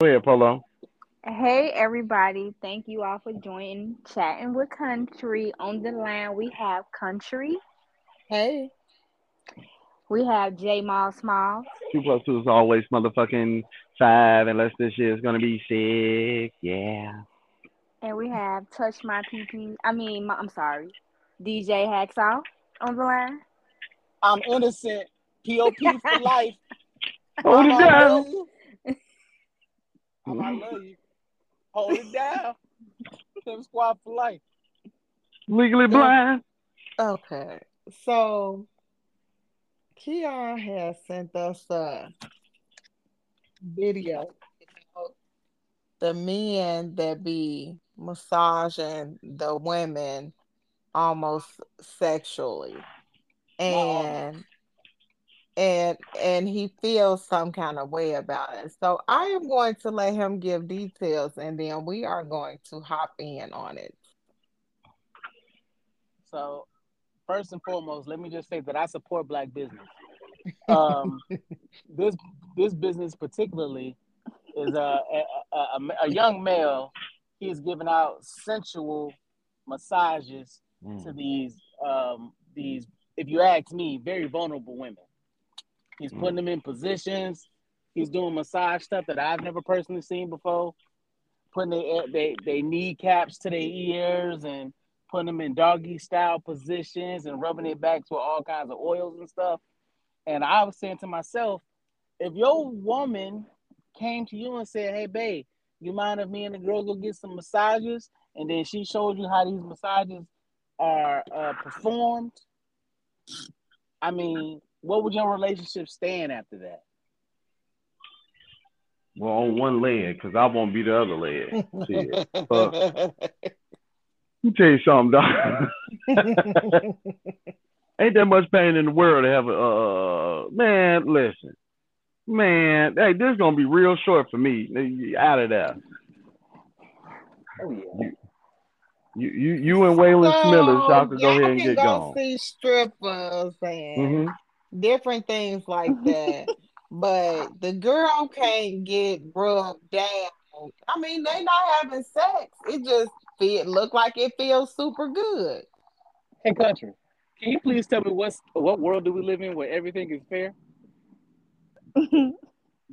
Go ahead, Polo. Hey everybody, thank you all for joining Chatting with Country. On the line we have Country. Hey. We have J Mall Smalls. Two plus two is always motherfucking five, unless this shit is gonna be six. Yeah. And we have Touch My PP. I mean, my, I'm sorry, DJ Hacksaw on the line. I'm innocent. POP for life. Hold it Mama, I down. Love you. Mama, I mm-hmm. love you. Hold it down. Pimp Squad for life. Legally blind. Okay. So Keon has sent us a video. The men that be massaging the women almost sexually. And and and he feels some kind of way about it. So I am going to let him give details and then we are going to hop in on it. So, first and foremost, let me just say that I support black business. Um, this this business particularly is a a, a, a- a young male. He's giving out sensual massages to these um, these, if you ask me, very vulnerable women. He's putting them in positions. He's doing massage stuff that I've never personally seen before. Putting they they they kneecaps to their ears and putting them in doggy style positions and rubbing their backs with all kinds of oils and stuff. And I was saying to myself, if your woman came to you and said, "Hey, babe, you mind if me and the girl go get some massages?" and then she showed you how these massages are uh, performed, I mean, what would your relationship stand after that? Well, on one leg, because I won't be the other leg. Let me tell you something, dog. Ain't that much pain in the world to have a uh man, listen. Man, hey, this is gonna be real short for me. Out of there. Oh yeah. You you you and Waylon Smithers, y'all could go ahead and get go gone. see strippers and hmm different things like that. but the girl can't get rubbed down. I mean, they not having sex. It just feel look like it feels super good. Hey, country, can you please tell me what's what world do we live in where everything is fair?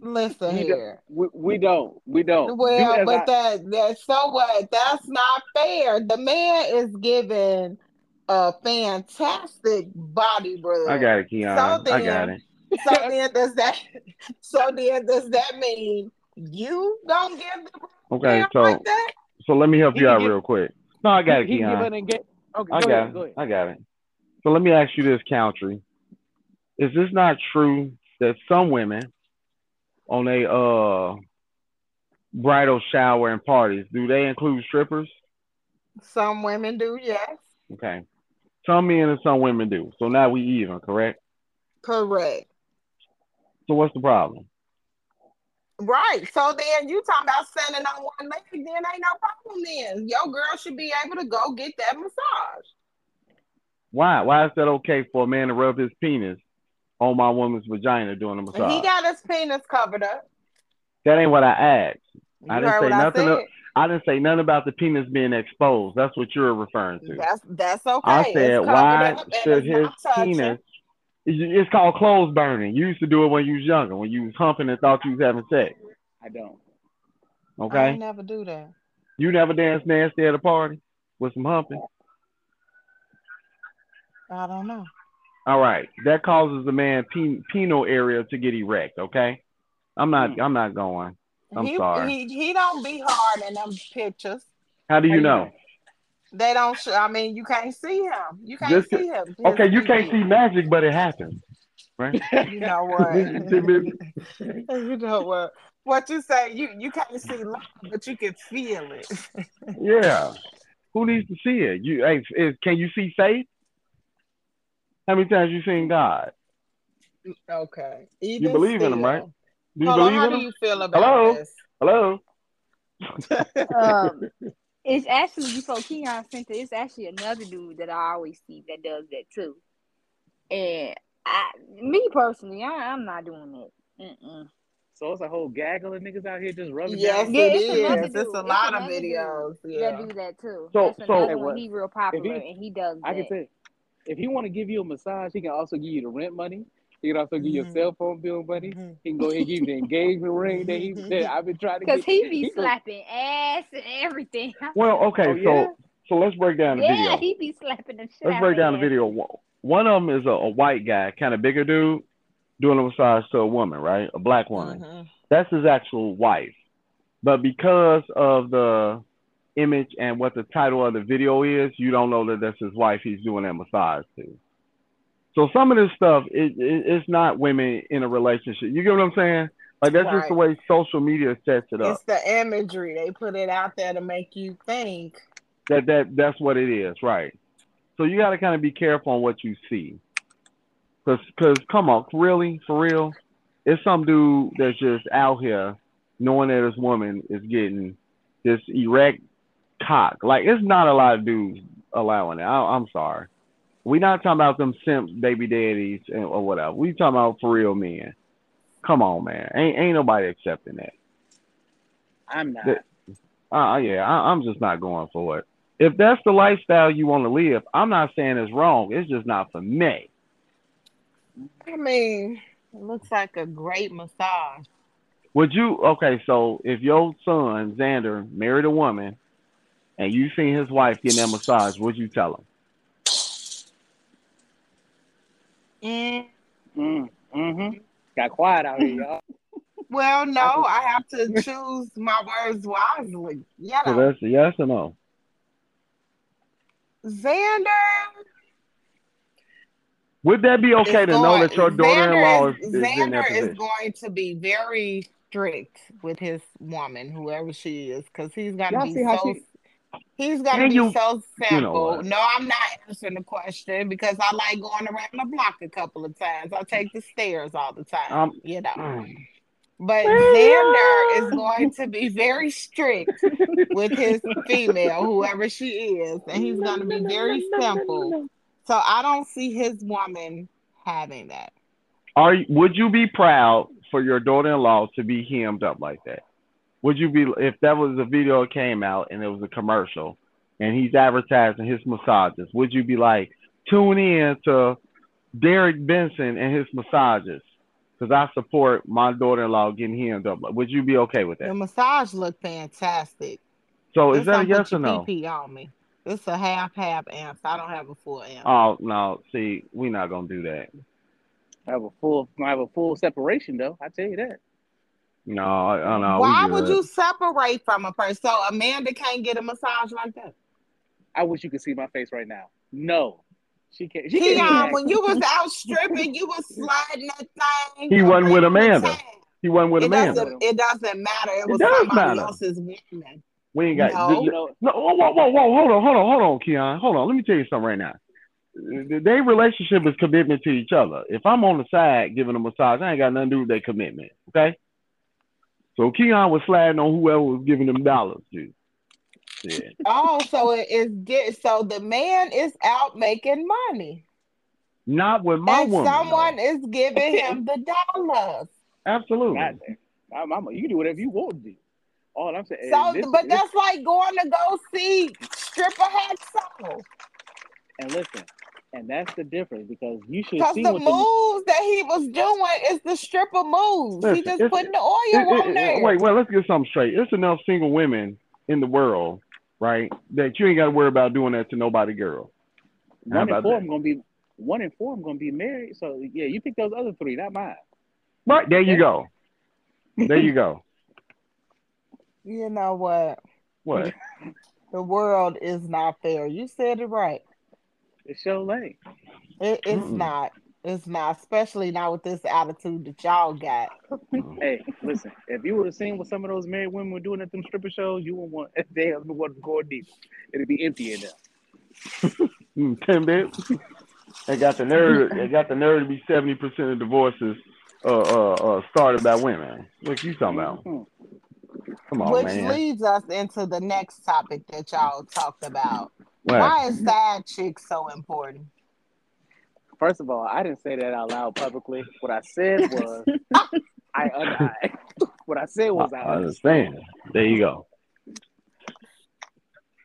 Listen We don't. here. We, we don't. We don't. Well, as but I- that that so what? That's not fair. The man is given a fantastic body brother. I got it, Keon. So I got then- it. So then does that so then does that mean you don't give the Okay, so like that? so let me help He you out get- real quick. No, I got it, he Keon. get. Okay, I go got ahead. it. Go ahead. I got it. So let me ask you this, country. Is this not true that some women on a uh bridal shower and parties, do they include strippers? Some women do, yes. Okay. Some men and some women do. So now we even, correct? Correct. So what's the problem? Right. So then you talking about standing on one leg, then ain't no problem then. Your girl should be able to go get that massage. Why? Why is that okay for a man to rub his penis on my woman's vagina during a massage? he got his penis covered up. that ain't what I asked. You I didn't say I nothing of- I didn't say nothing about the penis being exposed. That's what you're referring to. That's that's okay. I said, covered why should his penis? It's it's called clothes burning. You used to do it when you was younger, when you was humping and thought you was having sex. I don't. Okay, ain't never do that. you never dance nasty at a party with some humping. I don't know. All right, that causes the man pen, penile area to get erect. Okay, I'm not. Hmm. I'm not going. I'm he, sorry. He he don't be hard in them pictures. How do you you know? They don't. I mean, you can't see him. You can't Just- see him. Okay, you can't see magic, but it happens, right? You know what? You know what? What you say? You you can't see love, but you can feel it. Yeah. Who needs to see it? You, hey, is, can you see faith? How many times you seen God? Mm, okay. You Even believe in him, right? Do you Hold on, how in do him? you feel about Hello? this? Hello. um, it's actually before Keon sent it. It's actually another dude that I always see that does that too. And I, me personally, I, I'm not doing it. Mm-mm. So it's a whole gaggle of niggas out here just rubbing Yes, down. Yeah, it it's is. It's a It's lot of another dude videos. that Yeah. do that too. So- That's so- another one. He real popular he- and he does I can that. tell you, if he want to give you a massage, he can also give you the rent money. He can also give you a cell phone bill money. Mhm. He can go ahead and give you the engagement ring that he that I've been trying to Cause get. he be he go- slapping ass and everything. Well, okay, Oh, yeah? so so let's break down the yeah, video. Yeah, he be slapping the shit Let's break of down the video. One- One of them is a, a white guy, kind of bigger dude, doing a massage to a woman, right? A black woman. Mhm. That's his actual wife. But because of the image and what the title of the video is, you don't know that that's his wife he's doing that massage to. So some of this stuff, it, it, it's not women in a relationship. You get what I'm saying? Like that's just the way social media sets it up. It's the imagery. They put it out there to make you think. That that that's what it is, right? So you got to kind of be careful on what you see, cause cause come on, really for real, it's some dude that's just out here knowing that this woman is getting this erect cock. Like it's not a lot of dudes allowing it. I, I'm sorry, we not talking about them simp baby daddies, and, or whatever. We talking about for real men. Come on, man, ain't ain't nobody accepting that. I'm not. The- Uh, yeah, I, I'm just not going for it. If that's the lifestyle you want to live, I'm not saying it's wrong. It's just not for me. I mean, it looks like a great massage. Would you? Okay, so if your son Xander married a woman, and you seen his wife getting that massage, would you tell him? Mm, Mm, mm-hmm. Got quiet out here, y'all. well, no, I have to choose my words wisely. You So that's a yes or no. Xander. Would that be okay is to know that your daughter-in-law is, Xander is in that Xander is going to be very strict with his woman, whoever she is, because he's got to be see how so. she- He's gonna be you- so you simple. know no, I'm not answering the question because I like going around the block a couple of times. I take the stairs all the time, Um, you know. Mm. But Xander is going to be very strict with his female, whoever she is, and he's going to be very simple. So I don't see his woman having that. Are you- would you be proud for your daughter-in-law to be hemmed up like that? Would you be if that was a video that came out and it was a commercial and he's advertising his massages? Would you be like, tune in to Derek Benson and his massages because I support my daughter-in-law getting hemmed up? Would you be okay with that? The massage looked fantastic. So is Just that a don't yes put or your no? PP on me. It's a half half answer. I don't have a full answer. Oh no, see, we're not gonna do that. I have a full, I have a full separation though. I tell you that. No, I, I know. Why would you separate from a person? So Amanda can't get a massage like that. I wish you could see my face right now. No, she can't. She can't. Keon, when you was out stripping, you was sliding that thing. He wasn't with Amanda. town. He wasn't with It Amanda. doesn't. It doesn't matter. It It was does somebody matter. else's woman. We ain't got. No. You know, No, whoa, whoa, whoa, whoa, hold on, hold on, hold on, Keon, hold on. Let me tell you something right now. Their relationship is commitment to each other. If I'm on the side giving a massage, I ain't got nothing to do with their commitment. Okay. So Keon was sliding on whoever was giving them dollars to. Yeah. Oh, so it is get. So the man is out making money, Not with my and woman. someone though. is giving him the dollars. Absolutely. God damn. My mama, you can do whatever you want to do. All I'm saying. So, this- but this- that's like going to go see stripper hacksaw. and listen, and that's the difference because you should Because see the what moves that he was doing is the stripper moves. he just putting the oil It- it- on it- there. wait, well, let's get something straight. There's enough single women in the world, right? That you ain't got to worry about doing that to nobody, girl. the How one in four? I'm gonna be one in four I'm gonna be married. So yeah, you pick those other three, not mine. Right there, you go. There you go. You know what? What? The world is not fair. You said it right. It's so late. It, it's Mm-mm. not. It's not, especially not with this attitude that y'all got. Hey, listen, if you would have seen what some of those married women were doing at them stripper shows, you wouldn't want they have want to go deep. It'd be empty in there. Mm, Ten bits. They got the nerve. They got the nerve to be seventy percent of divorces uh, uh, uh, started by women. What you talking about? Mhm. Come on, Which man. leads us into the next topic that y'all talked about. Why is that chick so important? First of all, I didn't say that out loud publicly. What I said was, I, I what I said was, I, I understand. There you go.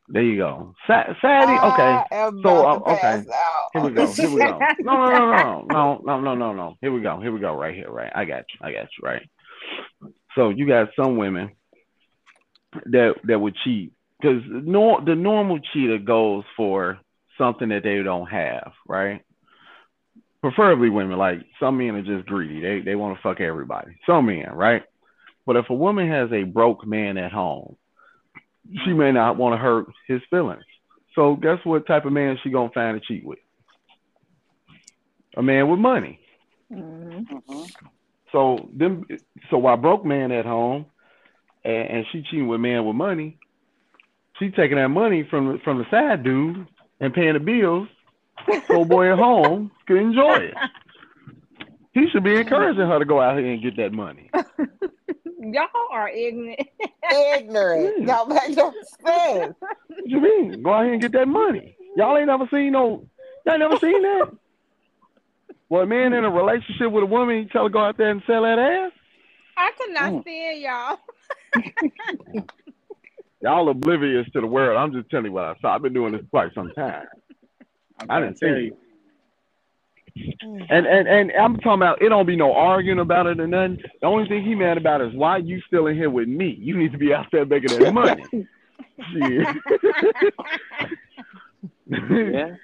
There you go. Sa- Saturday, okay. So uh, okay. Here we go. Here we go. No, no, no, no, no, no, no, no, Here we go. Here we go. Right here. Right. I got you. I got you. Right. So you got some women that that would cheat because no, the normal cheater goes for something that they don't have. Right. Preferably women. Like some men are just greedy. They they want to fuck everybody. Some men. Right. But if a woman has a broke man at home, she may not want to hurt his feelings. So guess what type of man she gonna find to cheat with? A man with money. Mhm. Mhm. So them so while broke man at home and, and she cheating with man with money, she taking that money from the from the side dude and paying the bills so boy at home can enjoy it. He should be encouraging her to go out here and get that money. Y'all are ignorant. Ignorant. Y'all make no sense. What you mean? Go out here and get that money. Y'all ain't never seen no y'all ain't never seen that. Well, a man in a relationship with a woman, you tell her go out there and sell that ass. I cannot Mm. stand y'all. Y'all oblivious to the world. I'm just telling you what I saw. I've been doing this quite some time. I'm I trying didn't to tell see you. Mm. And and and I'm talking about it don't be no arguing about it or nothing. The only thing he mad about is why you still in here with me. You need to be out there making that money. Shit. Yeah.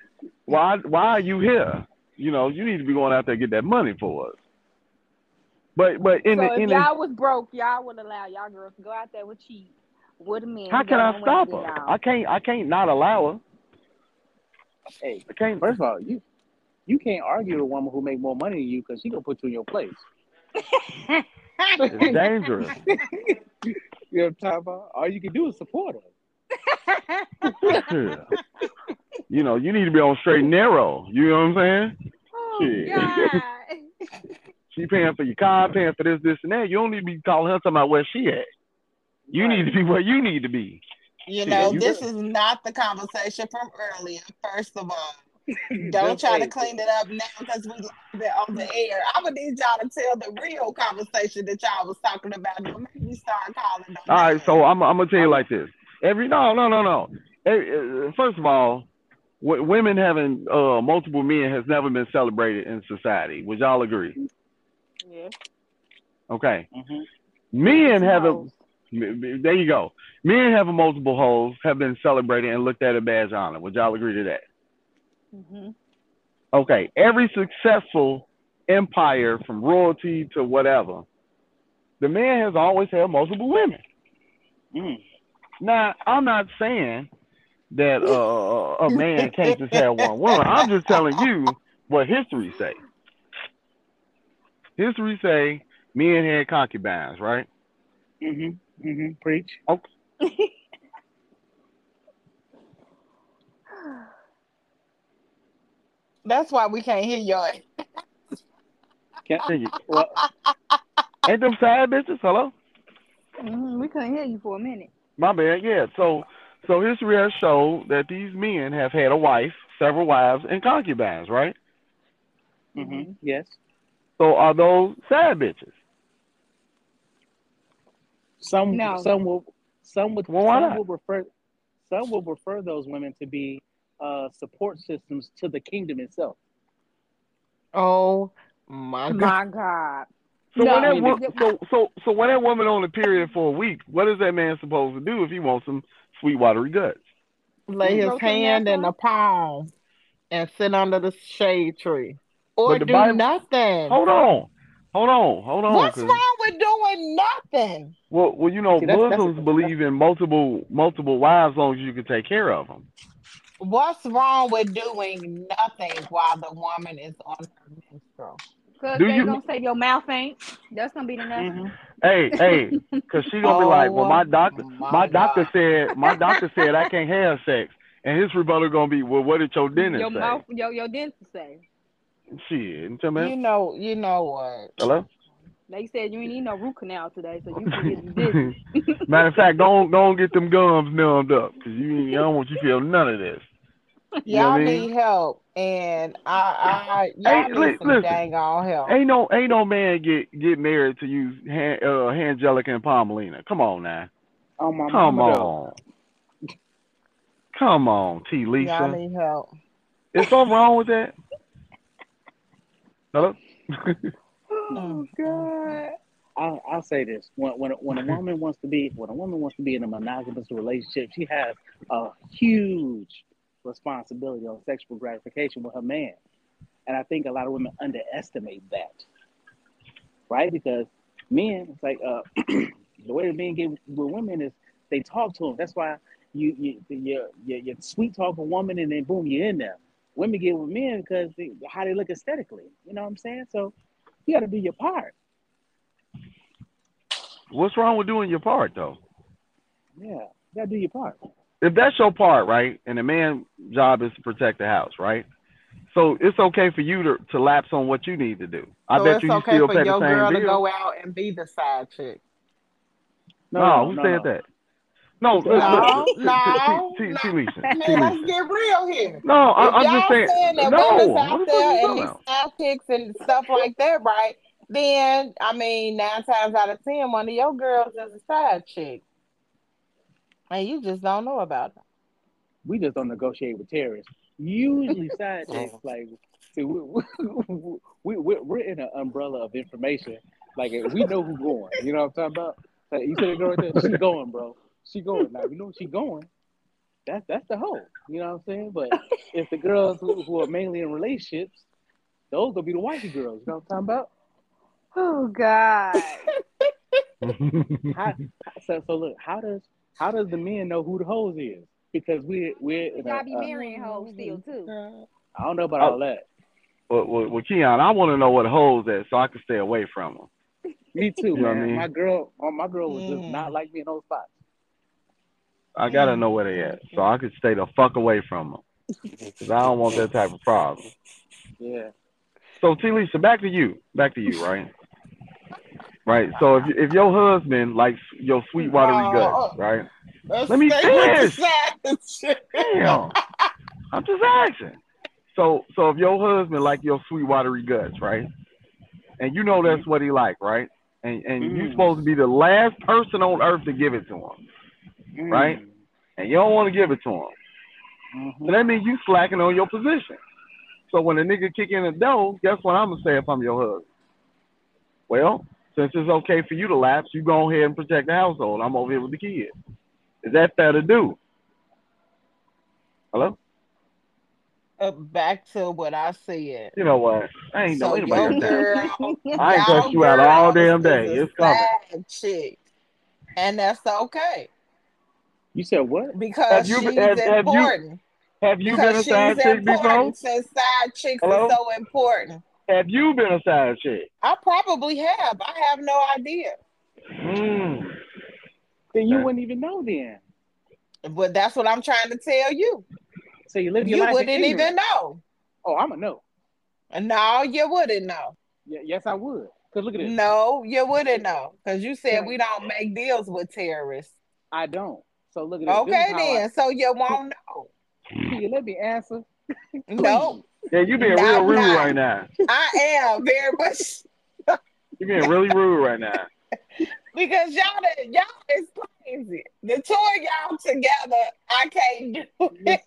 why why are you here? You know, you need to be going out there and get that money for us. But but in so the if in the, y'all was broke, y'all would allow y'all girls to go out there with cheat with a man. how can I stop her? than I can't I can't not allow her. Hey, I can't first of all, you you can't argue with a woman who make more money than you because she gonna put you in your place. it's dangerous. You know what I'm talking about? All you can do is support her. Yeah. You know, you need to be on straight and narrow. You know what I'm saying? oh, Shit. God. She paying for your car, paying for this, this, and that. You don't need to be calling her talking about where she at. You Right. need to be where you need to be. You Shit, know, you this better- is not the conversation from earlier. First of all, don't Just try to clean it up now because we left it on the air. I'm gonna need y'all to tell the real conversation that y'all was talking about. Don't make me start calling them. All right, names. so I'm, I'm gonna tell you like this. Every no, no, no, no. Eh, First of all, w- women having uh, multiple men has never been celebrated in society. Would y'all agree? Yeah. Okay. Mhm. Men having Hoes. There you go. Men having multiple holes have been celebrated and looked at a badge of honor. Would y'all agree to that? Mhm. Okay, every successful empire from royalty to whatever, the man has always had multiple women. Mm. Now, I'm not saying that uh, a man can't just have one woman. I'm just telling you what history say. History say men had concubines, right? Mhm. Mhm. Preach. That's why we can't hear y'all. can't hear you- well, Ain't them side bitches? Hello? Mhm. We couldn't hear you for a minute. My bad. Yeah. So, so history has shown that these men have had a wife, several wives, and concubines, right? mhm. Yes. So are those side bitches? Some No. some will some would Well, some will refer some will refer those women to be uh, support systems to the kingdom itself. Oh my god. My God. So No. when that wo- Th- so so so when that woman on the period for a week, what is that man supposed to do if he wants some sweet watery guts? Lay his hand in one? the palm and sit under the shade tree. Or do Bible- nothing. Hold on, hold on, hold on. What's 'cause- wrong with doing nothing? Well, well, you know, See, that's- that's- Muslims believe in multiple multiple wives as long as you can take care of them. What's wrong with doing nothing while the woman is on her menstrual? Cause Do they you- gonna say your mouth ain't. That's gonna be the next. Mhm. Hey, hey, because she gonna be like, well, my doctor, Oh, my my doctor God. said, my doctor said I can't have sex, and his rebuttal gonna be, well, what did your dentist Your say? mouth, your your dentist say. Shit, tell. You know, you know what? Hello. They said you ain't need no root canal today, so you can get some. Matter of fact, don't don't get them gums numbed up, cause you, I don't want you to feel none of this. You y'all I mean? need help, and I, I y'all Hey, need li- some listen. dang on help. Ain't no ain't no man get get married to use Han, uh, Angelica and Palmelina. Come on now. Oh my Come mama, though. on. Come on, T Y'all Lisa. need help. Is something wrong with that? Hello? Oh God. I'll, I'll say this: when when a, when a woman wants to be when a woman wants to be in a monogamous relationship, she has a huge responsibility on sexual gratification with her man, and I think a lot of women underestimate that, right? Because men, it's like uh, the way that men get with women is they talk to them. That's why you you you you, you sweet talk a woman and then boom you're in there. Women get with men because they, how they look aesthetically. You know what I'm saying? So you got to do your part. What's wrong with doing your part though? Yeah, you gotta do your part. If that's your part, right, and the man's job is to protect the house, right? So it's okay for you to, to lapse on what you need to do. I so bet it's you, you okay still for pay the your same girl to go out and be the side chick. No, who said that? No, Who No, no, T, T, no. T, Lisa, Man, T, let's get real here. No, I, I'm just saying. saying that no, women's out there and these about? side chicks and stuff like that, right? Then I mean, nine times out of ten, one of your girls is a side chick, and you just don't know about them. We just don't negotiate with terrorists. Usually, side chicks like see, we, we, we, we, we're in an umbrella of information. Like we know who's going. You know what I'm talking about? Like, you see the girl right there? She going, bro. She going. Now you know she going. That's that's the hoe. You know what I'm saying? But if the girls who, who are mainly in relationships, those gonna be the wifey girls. You know what I'm talking about? Oh God. How, so, so look, how does how does the men know who the hoes is? Because we're we're in a, Y'all be uh, marrying hoes still too. I don't know about Oh. all that. well, well, well, Keon, I want to know what holes at so I can stay away from them. Me too, You know what I mean? My girl, oh, my girl was just Mm. not like me in those spots. I gotta know where they at so I can stay the fuck away from them. Cause I don't want that type of problem. Yeah. So Talesha, back to you. Back to you, right? Right. So if if your husband likes your sweet watery guts, right? Let's Let me finish. the side chick. Damn. I'm just asking. So so if your husband like your sweet watery guts, right? And you know that's what he like, right? And and Mm. supposed to be the last person on earth to give it to him. Mm. Right. And you don't want to give it to him. Mhm. So that means you slacking on your position. So when a nigga kick in the door, guess what I'm gonna say if I'm your husband? Well, since it's okay for you to lapse, you go ahead and protect the household. I'm over here with the kids. Is that fair to do? Hello? Uh, back to what I said. You know what? I ain't know So anybody your girl, I ain't your cussed you out all damn day. It's coming. side chick, and that's okay You said what? because Have you- she's have- have you- important. Have you been a because she's side chick before? important. Since side chicks Hello? are so important, Have you been a side chick? I probably have. I have no idea, Mm. Then you wouldn't even know then. but that's what I'm trying to tell you. So you live your You life. in wouldn't even know. Oh, I'm a no. And no, you wouldn't know. Yeah, yes, I would. Cause look at this. No, you wouldn't know because you said we don't make deals with terrorists. I don't. So look at this. This Okay, is how I- then. So you won't know. Can you let me answer? No, Yeah, you being Nah, real rude nah. right now. I am very much You being really rude right now. because y'all done- y'all is crazy. The two of y'all together, I can't do it.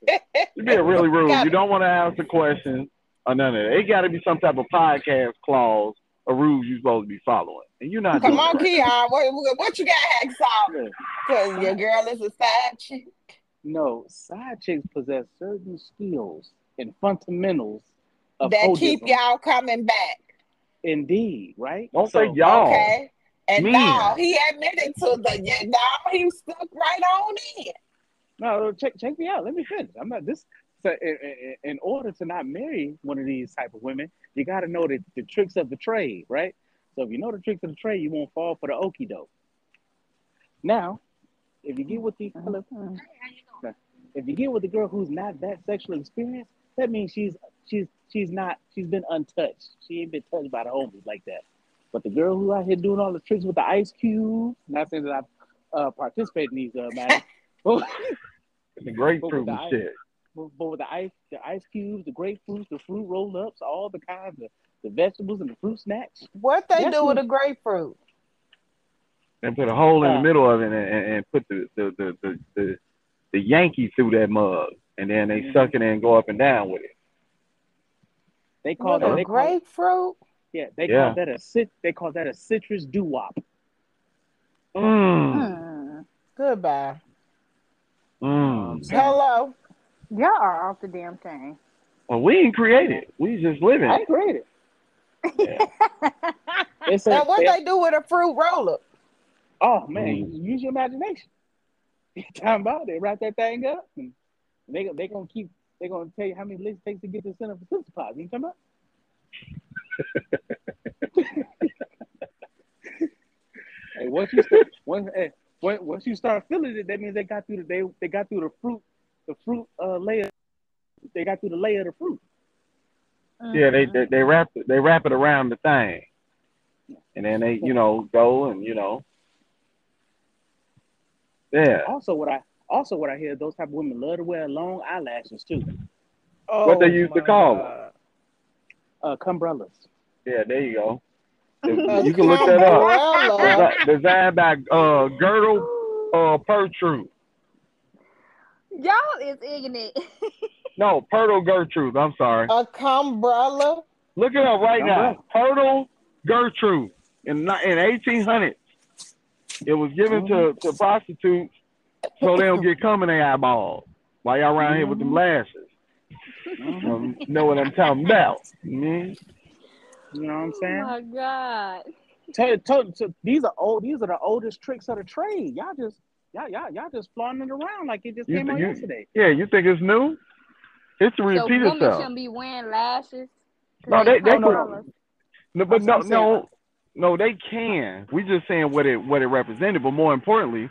You being really rude. You don't want to answer questions or none of that. It got to be some type of podcast clause or rules you're supposed to be following, and you're not. Come on, it right. Keon. What, what- what you got, Hacksaw? Look, Because your girl is a side chick. No, side chicks possess certain skills and fundamentals of that keep y'all coming back. Indeed, right? Don't So- say y'all. Okay. And Me. now he admitted to the yeah, now he stuck right on in. No, check check me out. Let me finish. I'm not this. So in, in, in order to not marry one of these type of women, you got to know the, the tricks of the trade, right? So if you know the tricks of the trade, you won't fall for the okie doke. Now, if you get with the hello, if you get with the girl who's not that sexually experienced, that means she's she's she's not she's been untouched. She ain't been touched by the homies like that. But the girl who out here doing all the tricks with the ice cube, not saying that I've uh, participated in these uh, matters. The grapefruit But and with shit. but but with the ice, the ice cubes, the grapefruits, the fruit roll ups, all the kinds of the vegetables and the fruit snacks. What they That's do with what- a grapefruit? and put a hole in the Uh. middle of it and, and, and put the the, the the the the Yankee through that mug, and then they Mhm. suck it and go up and down with it. They call With that a they call, grapefruit? yeah they Yeah. call that a cit they call that a citrus doo wop. Mm. Hmm. Goodbye. Mm. Hello. Y'all are off the damn thing. Well, we ain't created. We just living. I it. Agree. It. Yeah. They say, Now what they- they do with a fruit roller? oh man, Mm. use your imagination. Time about it. They wrap that thing up and they they gonna keep they gonna tell you how many licks it takes to get to the center of a pizza pie. You know what I'm talking about? hey, once you start, once, hey, once once you start feeling it, that means they got through the they they got through the fruit the fruit uh, layer. They got through the layer of the fruit. Yeah, they, they they wrap it they wrap it around the thing, and then they you know go and you know. Yeah. Also, what I also what I hear, those type of women love to wear long eyelashes too. What they Oh, used to my call them. Uh, cumbrellas. Yeah, there you go. You can look that up. Designed by uh Girdle uh Pertrude. Y'all is ignorant. No, Purtle Gertrude. I'm sorry. A cumbrella. Look it up right now. Umbrella. Purtle Gertrude in ni- in 1800. It was given to, to prostitutes so they don't get cum in their eyeballs. While y'all around here with them lashes. Um, know what I'm talking about? Mhm. You know what I'm saying? oh saying? my god. Tell, tell, so these are old. These are the oldest tricks of the trade. Y'all just y'all y'all y'all just flaunting it around like it just You- came out you- yesterday. Yeah, you think it's new? It's to So repeat women itself. shouldn't be wearing lashes. No, they- they call could- No, but no, what I'm saying. no, no, they can. We just saying what it what it represented, but more importantly,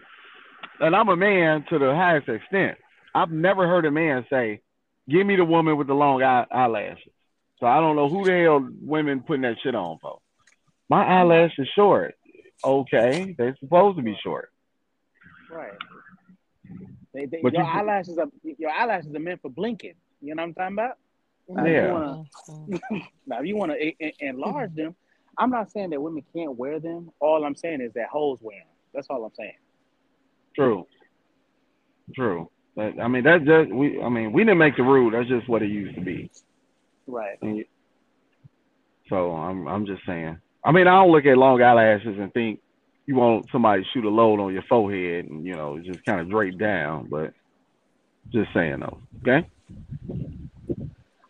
and I'm a man to the highest extent. I've never heard a man say, "Give me the woman with the long eye, eyelashes." So I don't know who the hell women putting that shit on for. My eyelash is short. Okay, they're supposed to be short. Right. They, they, your you- eyelashes are your eyelashes are meant for blinking. You know what I'm talking about? Now, Yeah. you wanna, now, if you want to enlarge them, I'm not saying that women can't wear them. All I'm saying is that hoes wear them. That's all I'm saying. True. True. But I mean, that's just we. I mean, we didn't make the rule. That's just what it used to be. Right. And So I'm I'm just saying. I mean, I don't look at long eyelashes and think you want somebody to shoot a load on your forehead and you know just kind of drape down. But just saying though. Okay.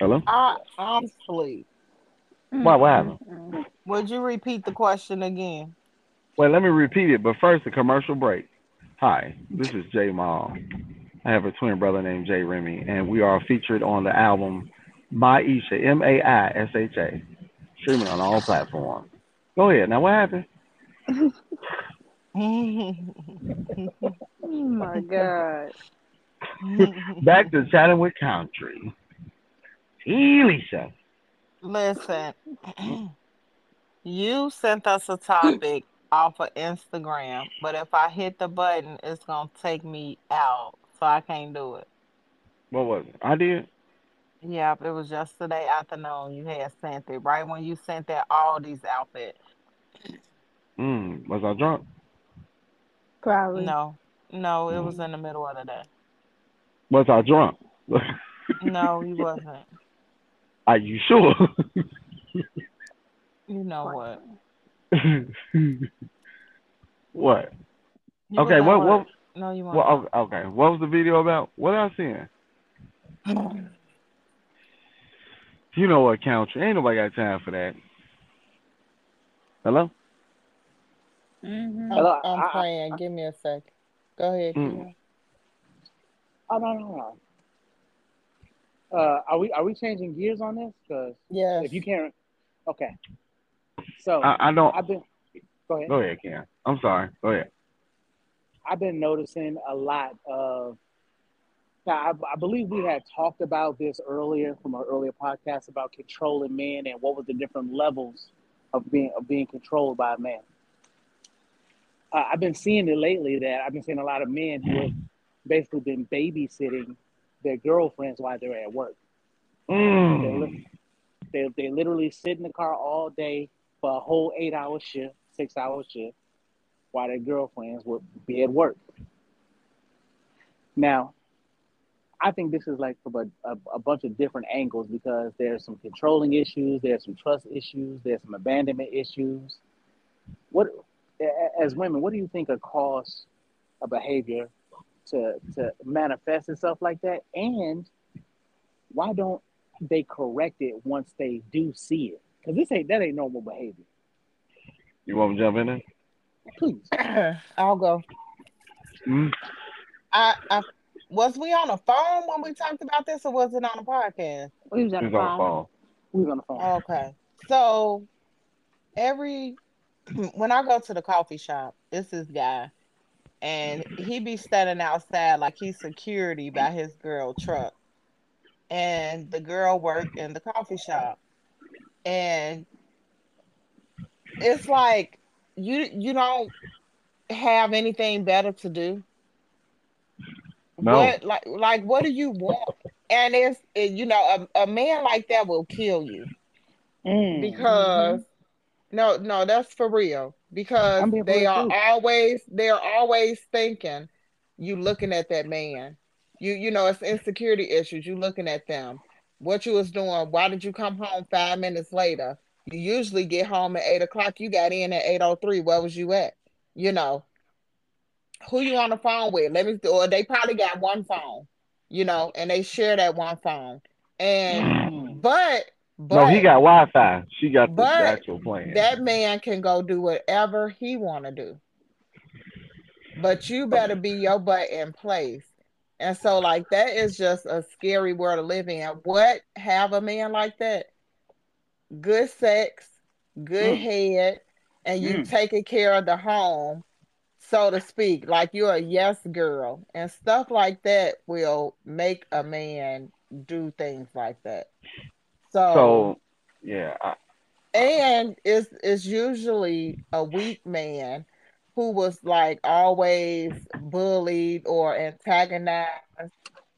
Hello. I, I'm asleep. Mm-hmm. Why? What happened? Would you repeat the question again? Wait, let me repeat it. But first, a commercial break. Hi, this is Jay Mall. I have a twin brother named Jay Remy, and we are featured on the album Maisha, M A I S H A, streaming on all platforms. Go ahead. Now, what happened? Oh my god. Back to chatting with country. Elisha. Listen, you sent us a topic off of Instagram, but if I hit the button, it's gonna take me out, so I can't do it. What was it? I did. Yep, it was yesterday afternoon. You had sent it right when you sent that all Aldi's outfit. Mm, was I drunk? Probably. No, no, it was in the middle of the day. Was I drunk? No, you wasn't. Are you sure? You know what? what? You Okay, what what. No, you weren't. well, okay. What was the video about? What I seen? You know what, country? Ain't nobody got time for that. Hello? Mhm. I'm, Hello, I'm I- I- Give me a sec. Go ahead. Mm. Keon. Oh no no no. Uh, are we are we changing gears on this? Because Yes. if you can't, okay. So I, I don't. I've been. Go ahead. Go ahead, Ken. I'm sorry. Go ahead. I've been noticing a lot of. Now, I, I believe we had talked about this earlier from our earlier podcast about controlling men and what was the different levels of being of being controlled by a man. Uh, I've been seeing it lately that I've been seeing a lot of men who have basically been babysitting their girlfriends while they're at work. Mm. They, they they literally sit in the car all day for a whole eight hour shift, six hour shift, while their girlfriends would be at work. Now, I think this is like from a, a, a bunch of different angles because there's some controlling issues, there's some trust issues, there's some abandonment issues. What, as women, what do you think are cause a behavior to to manifest and stuff like that? And why don't they correct it once they do see it? Because this ain't that ain't normal behavior. You want to jump in there? Please. I'll go. Mm. I, I was we on a phone when we talked about this, or was it on a podcast? We was on He's the on the phone. phone. We was on the phone. Okay. So every when I go to the coffee shop, it's this guy, and he be standing outside like he's security by his girl truck, and the girl work in the coffee shop, and it's like you you don't have anything better to do. No. What like like what do you want? And it's it, you know a, a man like that will kill you Mm. because no no that's for real because I'm being for they are too. always they're always thinking you looking at that man. You you know it's insecurity issues. You looking at them. What you was doing why did you come home five minutes later? You usually get home at eight o'clock. You got in at 803 where was you at? You know who you on the phone with? Let me or they probably got one phone you know and they share that one phone. And Mm. but but no, he got Wi-Fi. She got the actual plan. that man can go do whatever he want to do but you better be your butt in place and so like that is just a scary world to live in what have a man like that good sex good Mm. head and you Mm. taking care of the home so to speak like you're a yes girl and stuff like that will make a man do things like that so, yeah, I, and it's it's usually a weak man who was like always bullied or antagonized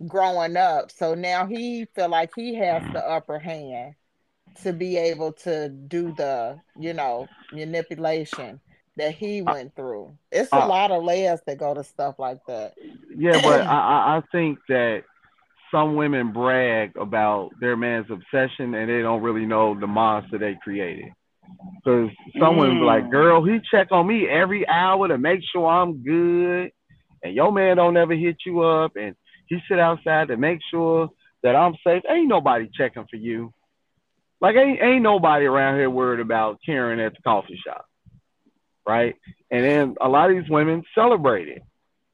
growing up. So now he feel like he has the upper hand to be able to do the you know manipulation that he went through. It's a Uh, lot of layers that go to stuff like that. Yeah, but I, I think that some women brag about their man's obsession and they don't really know the monster they created. Because some women be like, Mm. girl, he check on me every hour to make sure I'm good, and your man don't ever hit you up, and he sit outside to make sure that I'm safe. Ain't nobody checking for you. Like ain't ain't nobody around here worried about Karen at the coffee shop, right? And then a lot of these women celebrate it.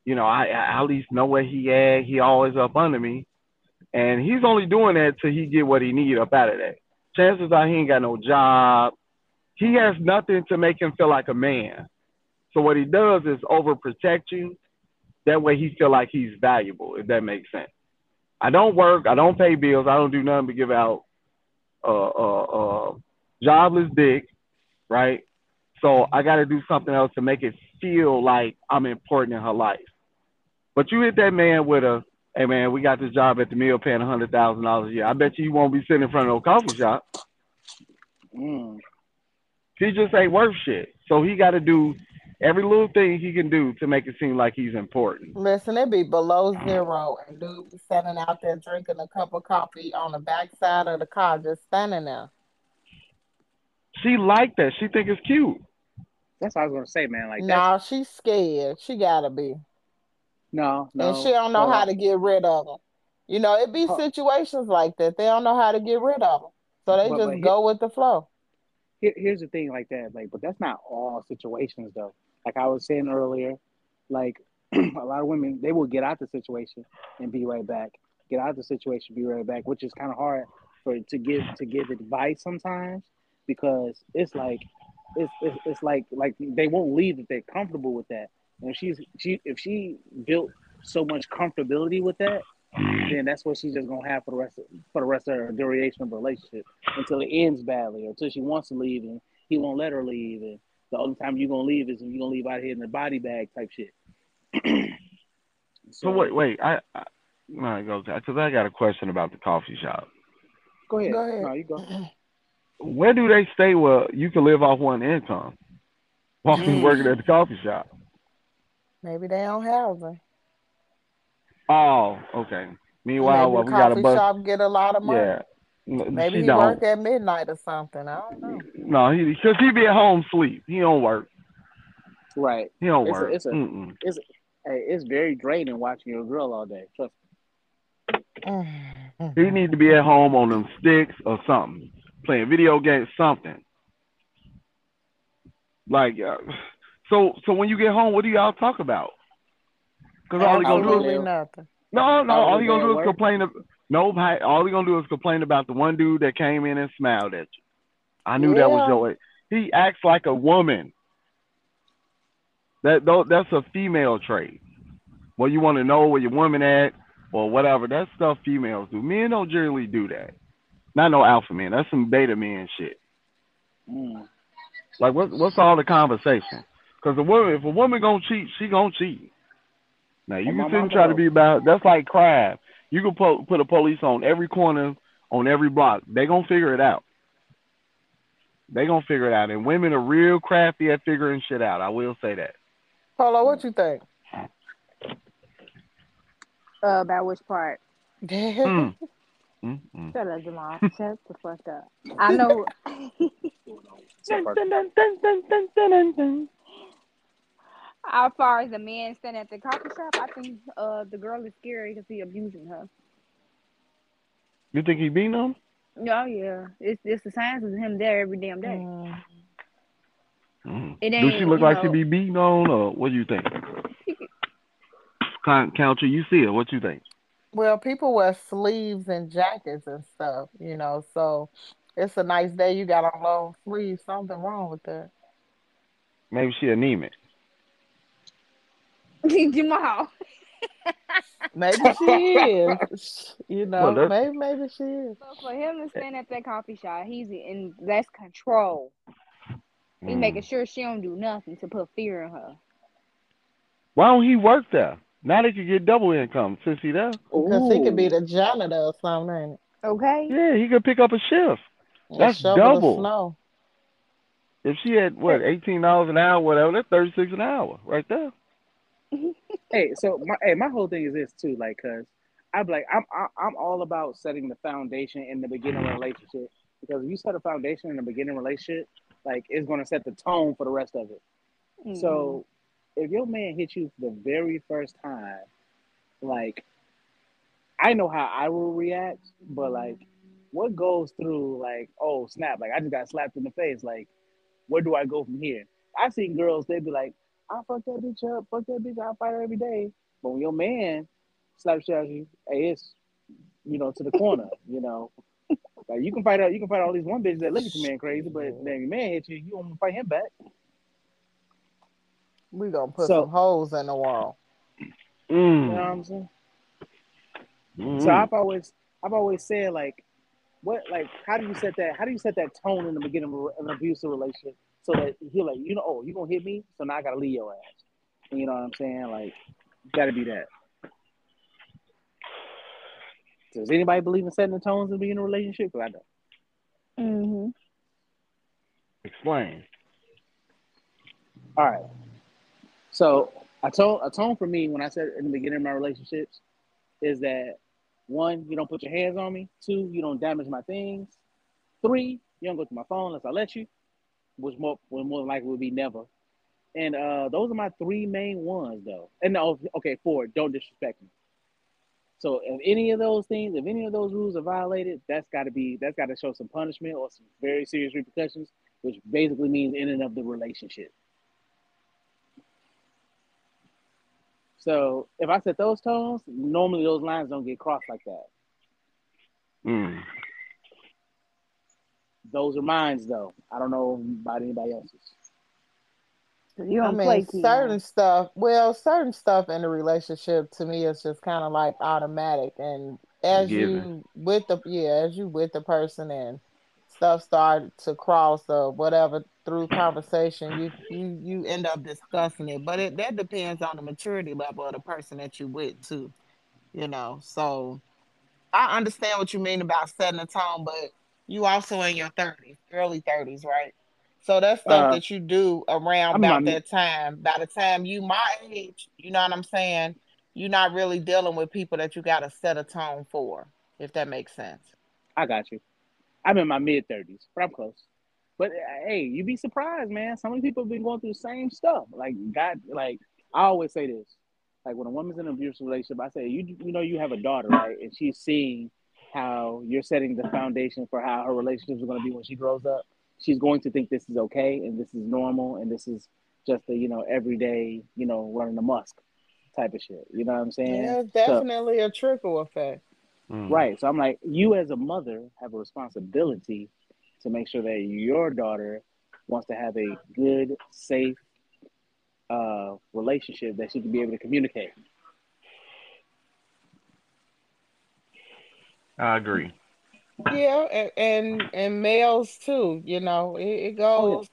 You know, I, I at least know where he at. He always up under me, and he's only doing that till he get what he need up out of that. Chances are he ain't got no job. He has nothing to make him feel like a man. So what he does is overprotect you. That way he feel like he's valuable. If that makes sense. I don't work. I don't pay bills. I don't do nothing but give out uh, uh, uh, jobless dick, right? So I got to do something else to make it feel like I'm important in her life. But you hit that man with a, hey man, we got this job at the mill paying a hundred thousand dollars a year. I bet you he won't be sitting in front of no coffee shop. Mm. He just ain't worth shit. So he got to do every little thing he can do to make it seem like he's important. Listen, it'd be below zero, and dude be standing out there drinking a cup of coffee on the backside of the car, just standing there. She like that. She think it's cute. That's what I was gonna say, man. Like that. no, she's scared. She gotta be, No, no. and she don't know how to get rid of them. You know, it be situations like that. They don't know how to get rid of them, so they But- just but go with the flow. Here, here's the thing, like that, like, but that's not all situations, though. Like I was saying earlier, like a lot of women, they will get out the situation and be right back. Get out the situation, be right back, which is kind of hard for to give to give advice sometimes because it's like it's, it's it's like like they won't leave if they're comfortable with that. And if she's she if she built so much comfortability with that, then that's what she's just gonna have for the rest of for the rest of her duration of the relationship until it ends badly or until she wants to leave and he won't let her leave and the only time you're gonna leave is when you're gonna leave out here in the body bag type shit. So wait, wait. I, I All right, go because I got a question about the coffee shop. Go ahead. Go ahead. No, you go. Where do they stay Well, you can live off one income? Walking working at the coffee shop. Maybe they don't have them. Oh, okay. Meanwhile, well, we got a coffee bus. shop get a lot of money. Yeah. Maybe she he don't. work at midnight or something. I don't know. No, he because he be at home sleep. He don't work. Right. He don't It's a- work. it's a- Mm-mm. Hey, it's very draining watching your girl all day. Trust me. He need to be at home on them sticks or something, playing video games, something. Like, uh, so so when you get home, what do y'all talk about? Because all he gonna do is nothing. no, no. How All was he gonna do is complain. Of, no, all he gonna do is complain about the one dude that came in and smiled at you. I knew that was Yeah. your. He acts like a woman. That though that's a female trait. Well, you want to know where your woman at or whatever. That's stuff females do. Men don't generally do that. Not no alpha men. That's some beta men shit. Mm. Like what, what's all the conversation? Because a woman, if a woman gonna cheat, she gonna cheat. Now you can sit and try to be about. That's like crime. You can po- put a police on every corner, on every block. They gonna figure it out. They gonna figure it out. And women are real crafty at figuring shit out. I will say that. Polo, what you think? Uh, about which part? Mm. Mm, mm. Shut up, Jamal. Shut the fuck up. I know. As far as the man standing at the coffee shop, I think uh the girl is scary because he abusing her. You think he beating them? Oh yeah, it's it's the signs of him there every damn day. Mm. Mm. It Do she look you like she know- be beating on, or what do you think? Count, counter, you see it. What you think? Well, people wear sleeves and jackets and stuff, you know, so it's a nice day. You got on long sleeves. Something wrong with that. Maybe she anemic. Jamal. Maybe she is. You know, Well, maybe maybe she is. So for him to stand at that coffee shop, he's in that's control. He Mm. making sure she don't do nothing to put fear in her. Why don't he work there? Now they could get double income since he there. Because he could be the janitor or something. ain't it? Okay. Yeah, he could pick up a shift. And That's double. Snow. If she had what eighteen dollars an hour, whatever, that's thirty six an hour right there. Hey, so my hey, my whole thing is this too, like, cause I'm like, I'm I- I'm all about setting the foundation in the beginning of a relationship because if you set a foundation in the beginning relationship, like, it's gonna set the tone for the rest of it. Mm-hmm. So, if your man hits you for the very first time, like, I know how I will react, but like, what goes through like, oh snap, like I just got slapped in the face, like, where do I go from here? I've seen girls, they'd be like, I'll fuck that bitch up, fuck that bitch, I'll fight her every day. But when your man slaps shit at you, hey, it's you know to the corner, you know. Like you can fight out, you can fight all these one bitches that look at your man crazy, but then your man hits you, you don't fight him back. We gonna put So- some holes in the wall. You know Mm. what I'm saying? Mm. So I've always I've always said like what like how do you set that how do you set that tone in the beginning of an abusive relationship so that he like you know oh you gonna hit me so now I gotta leave your ass you know what I'm saying like gotta be that. Does anybody believe in setting the tones and being in of a relationship? 'Cause I don't. hmm Explain. All right. So a tone a tone for me when I said in the beginning of my relationships is that one, you don't put your hands on me. Two, you don't damage my things. Three, you don't go to my phone unless I let you, which more well, more than likely would be never. And uh, those are my three main ones though. And no, okay, four, don't disrespect me. So if any of those things, if any of those rules are violated, that's got to be that's got to show some punishment or some very serious repercussions, which basically means in and of the relationship. So if I set those tones, normally those lines don't get crossed like that. Mm. Those are mines, though. I don't know about anybody else's. You I don't mean, play Keon. certain stuff. Well, certain stuff in the relationship to me is just kind of like automatic, and as you with the yeah, as you with the person and stuff start to cross or whatever through conversation, you you you end up discussing it. But it that depends on the maturity level of the person that you with too. you know. So I understand what you mean about setting a tone, but you also in your thirties, early thirties, right? So that's stuff Uh, that you do around I'm about that time. By the time you my age, you know what I'm saying? You're not really dealing with people that you gotta set a tone for, if that makes sense. I got you. I'm in my mid thirties, but I'm close. But uh, hey, you'd be surprised, man. So many people have been going through the same stuff. Like God, like I always say this. Like when a woman's in an abusive relationship, I say, you you know you have a daughter, right? And she's seeing how you're setting the foundation for how her relationships are going to be when she grows up. She's going to think this is okay and this is normal and this is just a you know everyday you know running a musk type of shit. You know what I'm saying? Yeah, it's So- definitely a trickle effect. Mm. Right. So I'm like, you as a mother have a responsibility to make sure that your daughter wants to have a good, safe uh, relationship that she can be able to communicate. I agree. Yeah, and and, and males too. You know, it, it Oh, goes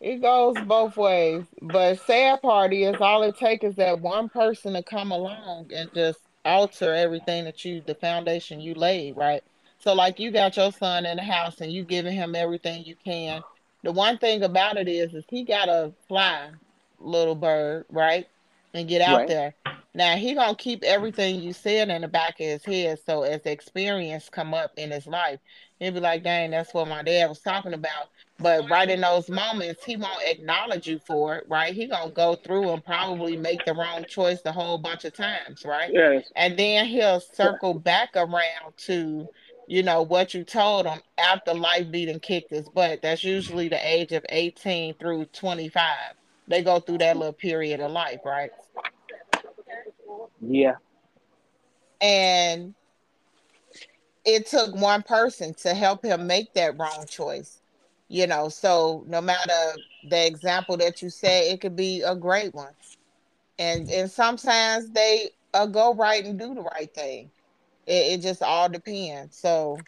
it goes both ways. But sad part is all it takes is that one person to come along and just alter everything that you the foundation you laid, right? So like you got your son in the house and you giving him everything you can. The one thing about it is is he got a fly, little bird, right? And get out Right. there. Now he gonna keep everything you said in the back of his head. So as the experience come up in his life, he'll be like, "Dang, that's what my dad was talking about." But right in those moments, he won't acknowledge you for it, right? He gonna go through and probably make the wrong choice the whole bunch of times, right? Yes. And then he'll circle back around to, you know, what you told him after life beating kicked his butt. That's usually the age of 18 through 25. They go through that little period of life, right? Yeah. And it took one person to help him make that wrong choice. You know, so no matter the example that you say, it could be a great one. And and sometimes they uh, go right and do the right thing. It, it just all depends. So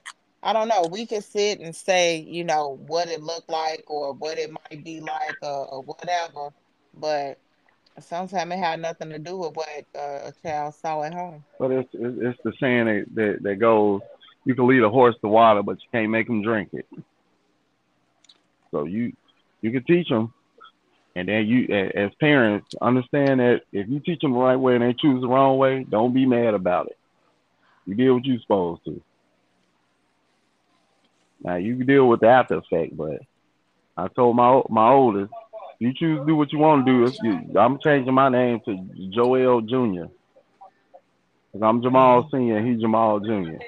I don't know. We could sit and say, you know, what it looked like or what it might be like or, or whatever, but sometimes it had nothing to do with what uh, a child saw at home. But it's it's, it's the saying that, that that goes, you can lead a horse to water, but you can't make him drink it. So you you can teach them, and then you as parents understand that if you teach them the right way and they choose the wrong way, don't be mad about it. You did what you're supposed to. Now you can deal with the after effect, but I told my my oldest, you choose to do what you want to do. You, I'm changing my name to Joel Jr. Cause I'm Jamal Senior, he's Jamal Junior.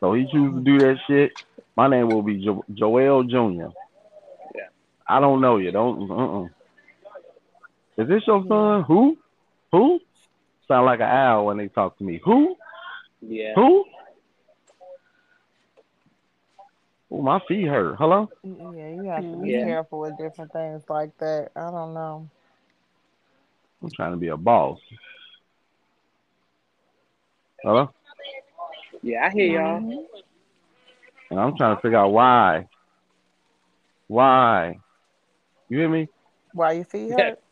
So he chooses to do that shit. My name will be jo- Joel Junior. Yeah. I don't know you. Don't. Uh-uh. Is this your son? Who? Who? Sound like an owl when they talk to me. Who? Yeah. Who? Oh, my feet hurt. Hello. Yeah, you have to be Yeah. careful with different things like that. I don't know. I'm trying to be a boss. Hello. Yeah, I hear y'all. Mhm. And I'm trying to figure out why. Why? You hear me? Why your feet Yeah. hurt?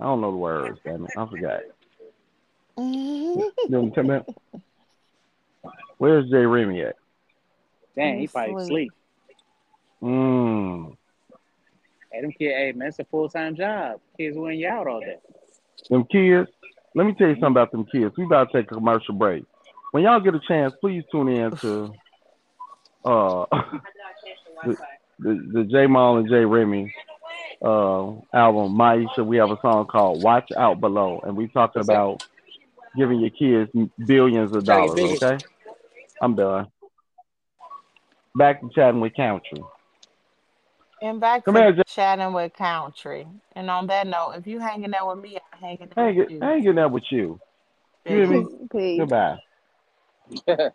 I don't know the words, damn it. I forgot. Mhm. You tell me? Where's Jay Remy at? Dang, he He's probably asleep. sleep. Mmm. Hey, them kid, hey man, it's a full time job. Kids wearing you out all day. Them kids. Let me tell you something about them kids. We about to take a commercial break. When y'all get a chance, please tune in to uh the, the, the J Mall and J Remy uh album Maisha. We have a song called Watch Out Below, and we talking What's that? about giving your kids billions of dollars. Okay, I'm done. Back to chatting with Country. And back Come to here, Jay. with country. And on that note, if you hanging out with me, I'm hanging out I ain't, with you. I ain't getting that with you. You hear me? Peace. Goodbye.